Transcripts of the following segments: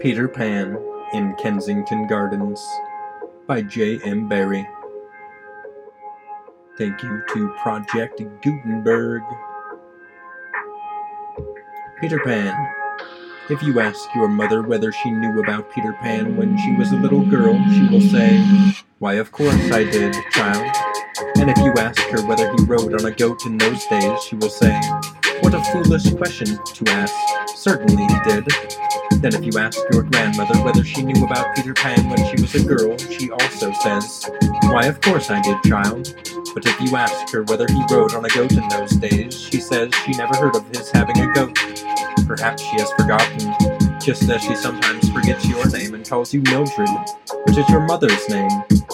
Peter Pan in Kensington Gardens by J. M. Barrie. Thank you to Project Gutenberg. Peter Pan. If you ask your mother whether she knew about Peter Pan when she was a little girl, she will say, Why, of course I did, child. And if you ask her whether he rode on a goat in those days, she will say, What a foolish question to ask. Certainly he did. Then if you ask your grandmother whether she knew about Peter Pan when she was a girl, she also says, Why, of course I did, child. But if you ask her whether he rode on a goat in those days, she says she never heard of his having a goat. Perhaps she has forgotten, just as she sometimes forgets your name and calls you Mildred, which is your mother's name.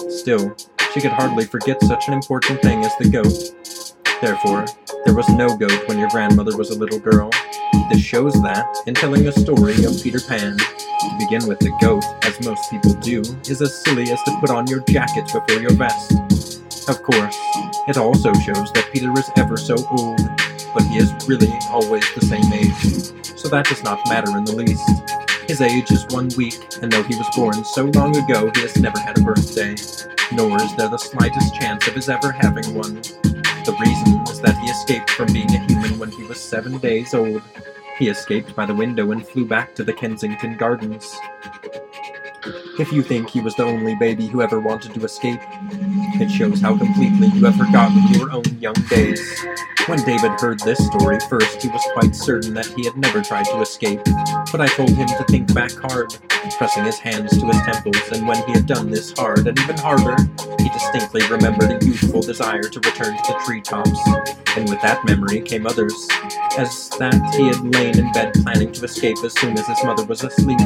Still, she could hardly forget such an important thing as the goat. Therefore, there was no goat when your grandmother was a little girl. This shows that, in telling the story of Peter Pan, to begin with the goat, as most people do, is as silly as to put on your jacket before your vest. Of course, it also shows that Peter is ever so old, but he is really always the same age, so that does not matter in the least. His age is one week, and though he was born so long ago, he has never had a birthday, nor is there the slightest chance of his ever having one. The reason is that he escaped from being a human when he was seven days old. He escaped by the window and flew back to the Kensington Gardens. If you think he was the only baby who ever wanted to escape, it shows how completely you have forgotten your own young days. When David heard this story first, he was quite certain that he had never tried to escape, but I told him to think back hard, pressing his hands to his temples, and when he had done this hard and even harder, distinctly remembered a youthful desire to return to the treetops, and with that memory came others, as that he had lain in bed planning to escape as soon as his mother was asleep,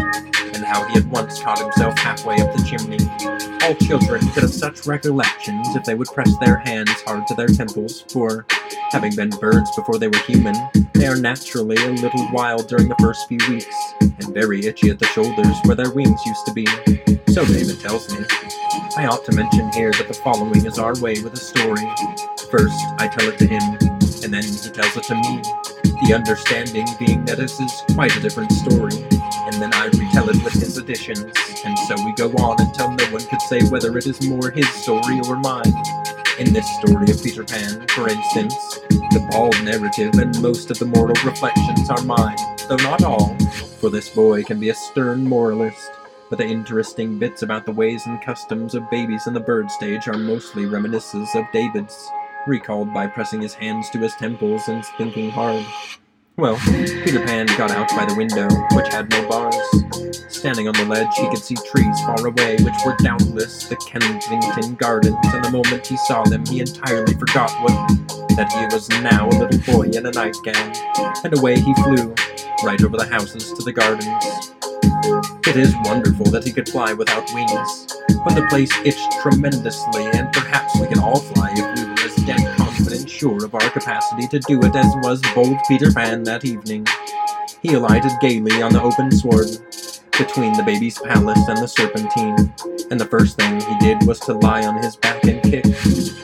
and how he had once caught himself halfway up the chimney. All children could have such recollections if they would press their hands hard to their temples, for, having been birds before they were human, they are naturally a little wild during the first few weeks, and very itchy at the shoulders where their wings used to be. So David tells me. I ought to mention here that the following is our way with a story. First, I tell it to him, and then he tells it to me. The understanding being that this is quite a different story, and then I retell it with his additions, and so we go on until no one could say whether it is more his story or mine. In this story of Peter Pan, for instance, the bald narrative and most of the moral reflections are mine, though not all, for this boy can be a stern moralist. But the interesting bits about the ways and customs of babies in the bird stage are mostly reminiscences of David's, recalled by pressing his hands to his temples and thinking hard. Well, Peter Pan got out by the window, which had no bars. Standing on the ledge, he could see trees far away, which were doubtless the Kensington Gardens, and the moment he saw them, he entirely forgot what that he was now a little boy in a nightgown, and away he flew, right over the houses to the gardens. It is wonderful that he could fly without wings, but the place itched tremendously, and perhaps we can all fly if we confident sure of our capacity to do it as was bold Peter Pan that evening. He alighted gaily on the open sward, between the baby's palace and the serpentine, and the first thing he did was to lie on his back and kick.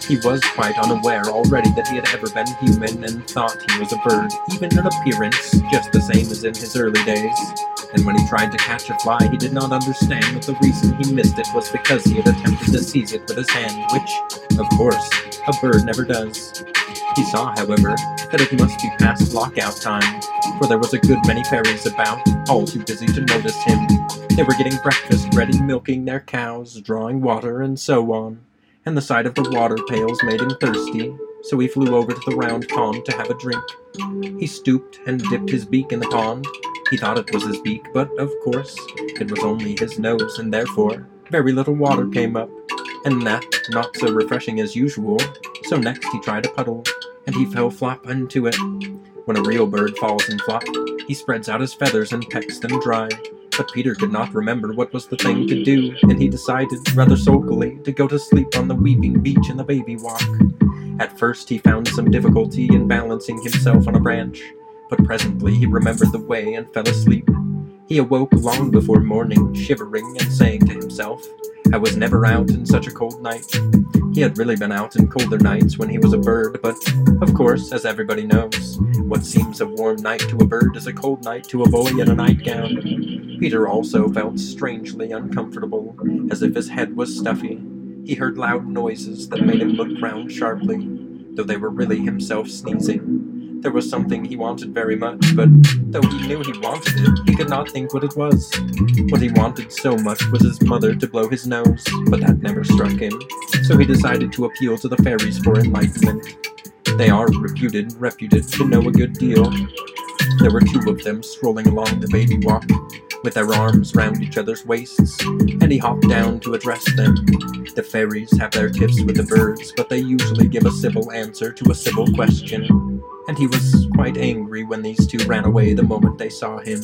He was quite unaware already that he had ever been human and thought he was a bird, even in appearance, just the same as in his early days. And when he tried to catch a fly, he did not understand that the reason he missed it was because he had attempted to seize it with his hand, which, of course, a bird never does. He saw, however, that it must be past lockout time, for there was a good many fairies about, all too busy to notice him. They were getting breakfast ready, milking their cows, drawing water, and so on. And the sight of the water pails made him thirsty, so he flew over to the round pond to have a drink. He stooped and dipped his beak in the pond. He thought it was his beak, but of course, it was only his nose, and therefore, very little water came up, and that not so refreshing as usual, so next he tried a puddle, and he fell flop into it. When a real bird falls in flop, he spreads out his feathers and pecks them dry. But Peter could not remember what was the thing to do, and he decided, rather sulkily, to go to sleep on the weeping beech in the baby walk. At first he found some difficulty in balancing himself on a branch, but presently he remembered the way and fell asleep. He awoke long before morning, shivering and saying to himself, I was never out in such a cold night. He had really been out in colder nights when he was a bird, but, of course, as everybody knows, what seems a warm night to a bird is a cold night to a boy in a nightgown. Peter also felt strangely uncomfortable, as if his head was stuffy. He heard loud noises that made him look round sharply, though they were really himself sneezing. There was something he wanted very much, but though he knew he wanted it, he could not think what it was. What he wanted so much was his mother to blow his nose, but that never struck him, so he decided to appeal to the fairies for enlightenment. They are reputed, reputed to know a good deal. There were two of them strolling along the baby walk, with their arms round each other's waists, and he hopped down to address them. The fairies have their tiffs with the birds, but they usually give a civil answer to a civil question and he was quite angry when these two ran away the moment they saw him.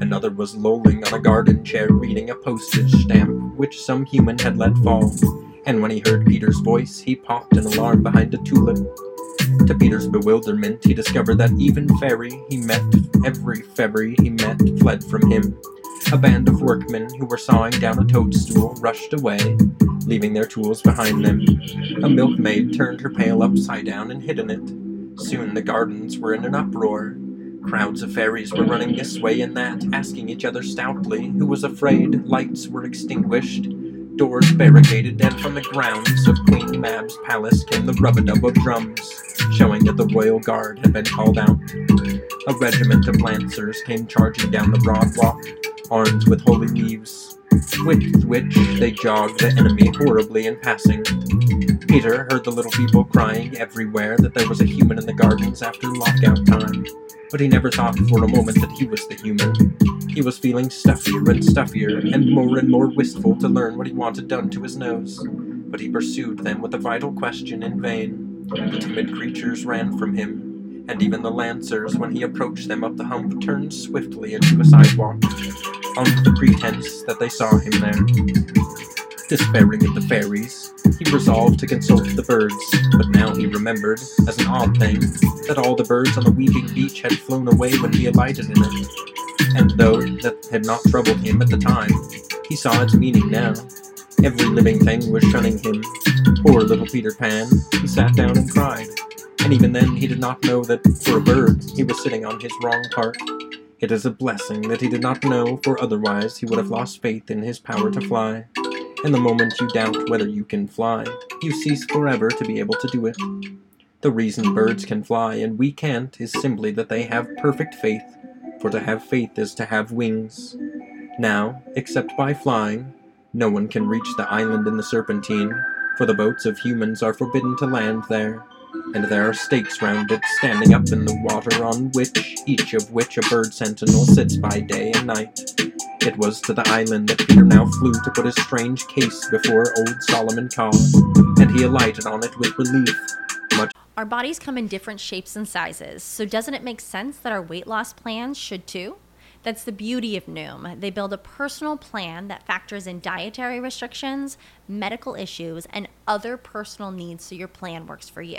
Another was lolling on a garden chair reading a postage stamp which some human had let fall, and when he heard Peter's voice, he popped in alarm behind a tulip. To Peter's bewilderment, he discovered that even fairy he met, every fairy he met, fled from him. A band of workmen who were sawing down a toadstool rushed away, leaving their tools behind them. A milkmaid turned her pail upside down and hid in it. Soon the gardens were in an uproar. Crowds of fairies were running this way and that, asking each other stoutly who was afraid. Lights were extinguished, doors barricaded, and from the grounds of Queen Mab's palace came the rub-a-dub of drums, showing that the royal guard had been called out. A regiment of lancers came charging down the broad walk, armed with holy leaves, with which they jogged the enemy horribly in passing. Peter heard the little people crying everywhere that there was a human in the gardens after lockout time, but he never thought for a moment that he was the human. He was feeling stuffier and stuffier, and more and more wistful to learn what he wanted done to his nose. But he pursued them with a vital question in vain. The timid creatures ran from him, and even the lancers, when he approached them up the hump, turned swiftly into a sidewalk under the pretense that they saw him there. Despairing of the fairies, he resolved to consult the birds, but now he remembered, as an odd thing, that all the birds on the weeping beech had flown away when he alighted in it. And though that had not troubled him at the time, he saw its meaning now. Every living thing was shunning him. Poor little Peter Pan, he sat down and cried. And even then he did not know that, for a bird, he was sitting on his wrong part. It is a blessing that he did not know, for otherwise he would have lost faith in his power to fly. And the moment you doubt whether you can fly, you cease forever to be able to do it. The reason birds can fly and we can't is simply that they have perfect faith, for to have faith is to have wings. Now, except by flying, no one can reach the island in the Serpentine, for the boats of humans are forbidden to land there and there are stakes round it standing up in the water on which, each of which a bird sentinel sits by day and night. It was to the island that Peter now flew to put his strange case before old Solomon Caw, and he alighted on it with relief. Much our bodies come in different shapes and sizes, so doesn't it make sense that our weight loss plans should too? That's the beauty of Noom. They build a personal plan that factors in dietary restrictions, medical issues, and other personal needs so your plan works for you.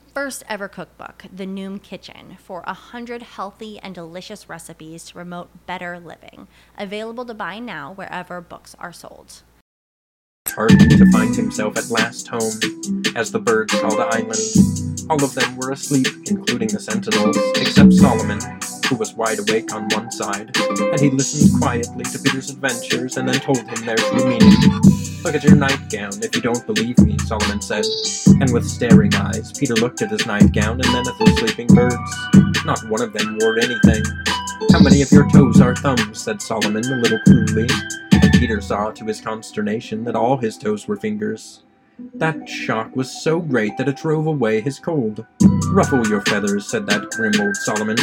first ever cookbook, The Noom Kitchen, for a hundred healthy and delicious recipes to promote better living. Available to buy now wherever books are sold heartened to find himself at last home, as the birds call the island. All of them were asleep, including the sentinels, except Solomon, who was wide awake on one side, and he listened quietly to Peter's adventures and then told him their true meaning. Look at your nightgown, if you don't believe me, Solomon said. And with staring eyes, Peter looked at his nightgown and then at the sleeping birds. Not one of them wore anything. How many of your toes are thumbs? said Solomon a little cruelly. Peter saw to his consternation that all his toes were fingers. That shock was so great that it drove away his cold. Ruffle your feathers, said that grim old Solomon,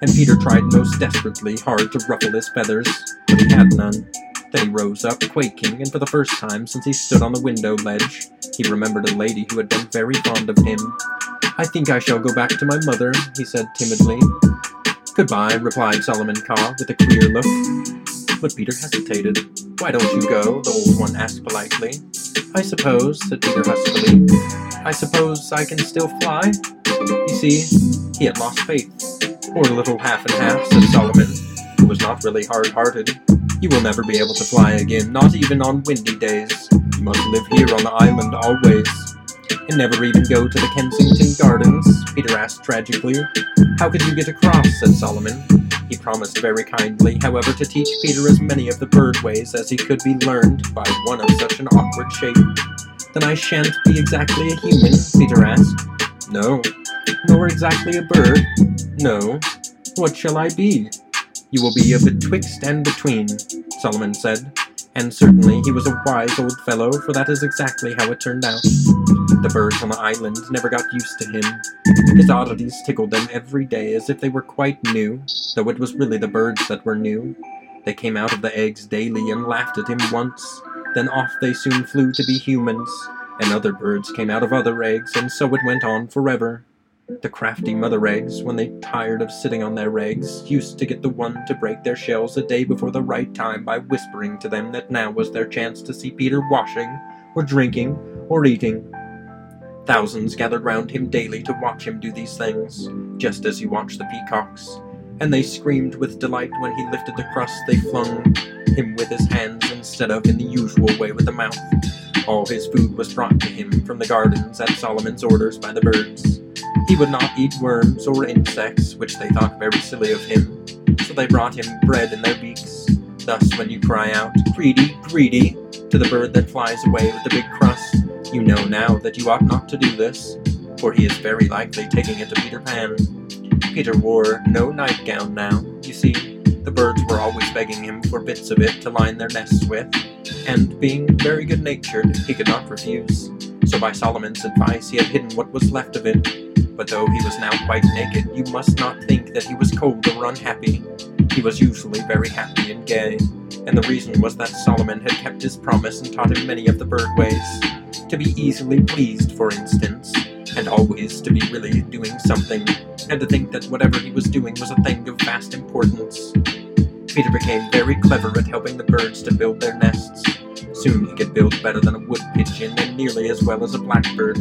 and Peter tried most desperately hard to ruffle his feathers, but he had none. Then he rose up, quaking, and for the first time since he stood on the window ledge, he remembered a lady who had been very fond of him. I think I shall go back to my mother, he said timidly. Goodbye, replied Solomon Caw with a queer look. But Peter hesitated. Why don't you go? the old one asked politely. I suppose, said Peter huskily. I suppose I can still fly? You see, he had lost faith. Poor little half and half, said Solomon, who was not really hard hearted. You will never be able to fly again, not even on windy days. You must live here on the island always. And never even go to the Kensington Gardens? Peter asked tragically. How could you get across? said Solomon. He promised very kindly, however, to teach Peter as many of the bird ways as he could be learned by one of such an awkward shape. Then I shan't be exactly a human? Peter asked. No. Nor exactly a bird? No. What shall I be? You will be a betwixt and between, Solomon said and certainly he was a wise old fellow, for that is exactly how it turned out. The birds on the island never got used to him. His oddities tickled them every day as if they were quite new, though it was really the birds that were new. They came out of the eggs daily and laughed at him once, then off they soon flew to be humans, and other birds came out of other eggs, and so it went on forever. The crafty mother eggs, when they tired of sitting on their eggs, used to get the one to break their shells a day before the right time by whispering to them that now was their chance to see Peter washing, or drinking, or eating. Thousands gathered round him daily to watch him do these things, just as he watched the peacocks, and they screamed with delight when he lifted the crust they flung him with his hands instead of in the usual way with the mouth. All his food was brought to him from the gardens at Solomon's orders by the birds. He would not eat worms or insects, which they thought very silly of him, so they brought him bread in their beaks. Thus, when you cry out, Greedy, greedy, to the bird that flies away with the big crust, you know now that you ought not to do this, for he is very likely taking it to Peter Pan. Peter wore no nightgown now, you see. The birds were always begging him for bits of it to line their nests with, and being very good natured, he could not refuse. So, by Solomon's advice, he had hidden what was left of it but though he was now quite naked, you must not think that he was cold or unhappy. He was usually very happy and gay, and the reason was that Solomon had kept his promise and taught him many of the bird ways. To be easily pleased, for instance, and always to be really doing something, and to think that whatever he was doing was a thing of vast importance. Peter became very clever at helping the birds to build their nests. Soon he could build better than a wood pigeon and nearly as well as a blackbird.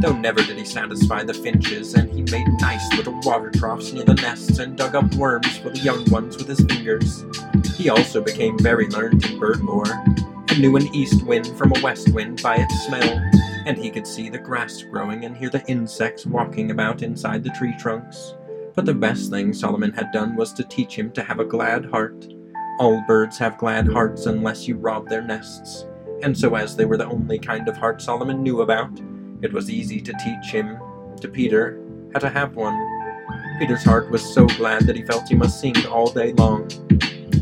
Though never did he satisfy the finches, and he made nice little water troughs near the nests and dug up worms for the young ones with his fingers. He also became very learned in bird lore, and knew an east wind from a west wind by its smell, and he could see the grass growing and hear the insects walking about inside the tree trunks. But the best thing Solomon had done was to teach him to have a glad heart. All birds have glad hearts unless you rob their nests, and so as they were the only kind of heart Solomon knew about, it was easy to teach him, to Peter, how to have one. Peter's heart was so glad that he felt he must sing all day long,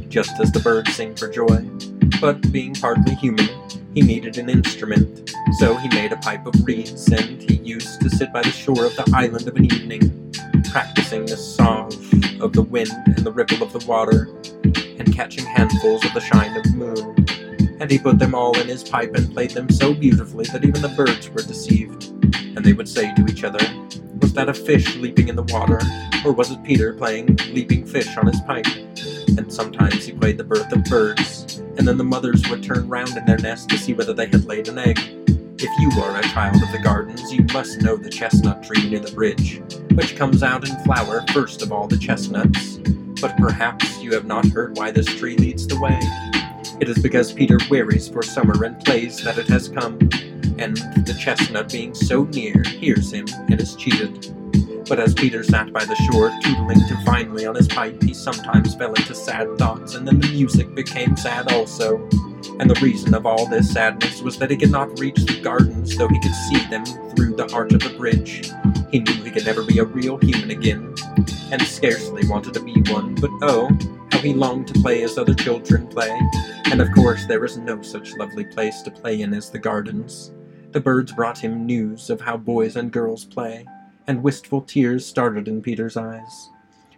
just as the birds sing for joy. but being partly human, he needed an instrument, so he made a pipe of reeds, and he used to sit by the shore of the island of an evening, practicing the song of the wind and the ripple of the water, and catching handfuls of the shine of moon. And he put them all in his pipe and played them so beautifully that even the birds were deceived, and they would say to each other, Was that a fish leaping in the water, or was it Peter playing leaping fish on his pipe? And sometimes he played the birth of birds, and then the mothers would turn round in their nest to see whether they had laid an egg. If you are a child of the gardens, you must know the chestnut tree near the bridge, which comes out in flower first of all the chestnuts. But perhaps you have not heard why this tree leads the way. It is because Peter wearies for summer and plays that it has come, and the chestnut being so near hears him and is cheated. But as Peter sat by the shore, tootling divinely on his pipe, he sometimes fell into sad thoughts, and then the music became sad also. And the reason of all this sadness was that he could not reach the gardens, though he could see them through the arch of the bridge. He knew he could never be a real human again, and scarcely wanted to be one, but oh, how he longed to play as other children play. And of course, there is no such lovely place to play in as the gardens. The birds brought him news of how boys and girls play, and wistful tears started in Peter's eyes.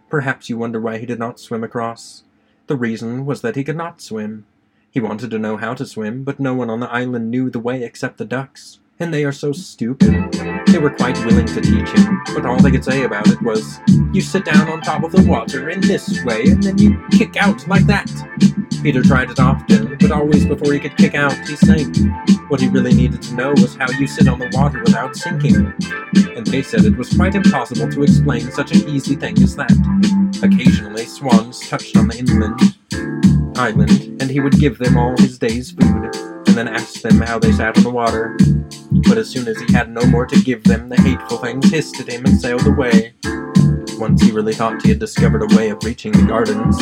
Perhaps you wonder why he did not swim across. The reason was that he could not swim. He wanted to know how to swim, but no one on the island knew the way except the ducks, and they are so stupid. They were quite willing to teach him, but all they could say about it was, You sit down on top of the water in this way, and then you kick out like that. Peter tried it often, but always before he could kick out, he sank. What he really needed to know was how you sit on the water without sinking. And they said it was quite impossible to explain such an easy thing as that. Occasionally, swans touched on the inland island, and he would give them all his day's food, and then ask them how they sat on the water. But as soon as he had no more to give them, the hateful things hissed at him and sailed away. Once he really thought he had discovered a way of reaching the gardens.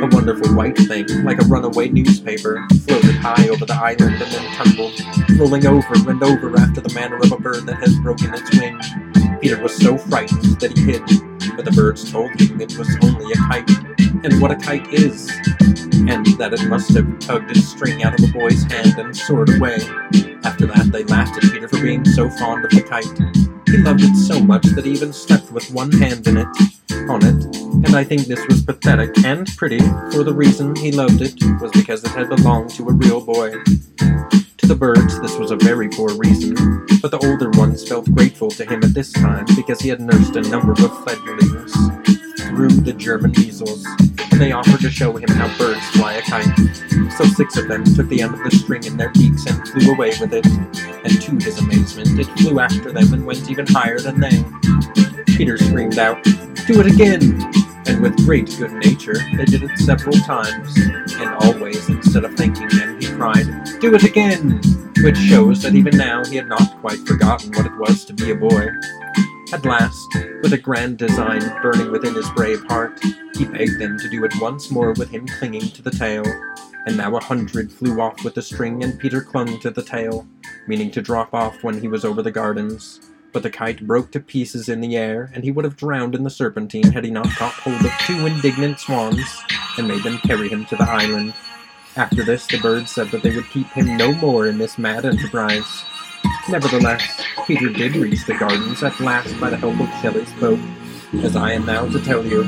A wonderful white thing, like a runaway newspaper, floated high over the island and then tumbled, rolling over and over after the manner of a bird that has broken its wing. Peter was so frightened that he hid, but the birds told him it was only a kite, and what a kite is, and that it must have tugged its string out of the boy's hand and soared away. After that, they laughed at Peter for being so fond of the kite. He loved it so much that he even slept with one hand in it, on it, and I think this was pathetic and pretty, for the reason he loved it was because it had belonged to a real boy. The birds, this was a very poor reason, but the older ones felt grateful to him at this time because he had nursed a number of fledglings through the German measles, and they offered to show him how birds fly a kite. So six of them took the end of the string in their beaks and flew away with it, and to his amazement, it flew after them and went even higher than they. Peter screamed out, Do it again! And with great good nature, they did it several times, and always, instead of thanking them, he cried, Do it again! Which shows that even now he had not quite forgotten what it was to be a boy. At last, with a grand design burning within his brave heart, he begged them to do it once more with him clinging to the tail. And now a hundred flew off with the string, and Peter clung to the tail, meaning to drop off when he was over the gardens. But the kite broke to pieces in the air, and he would have drowned in the serpentine had he not caught hold of two indignant swans and made them carry him to the island. After this, the birds said that they would keep him no more in this mad enterprise. Nevertheless, Peter did reach the gardens at last by the help of Shelley's boat, as I am now to tell you.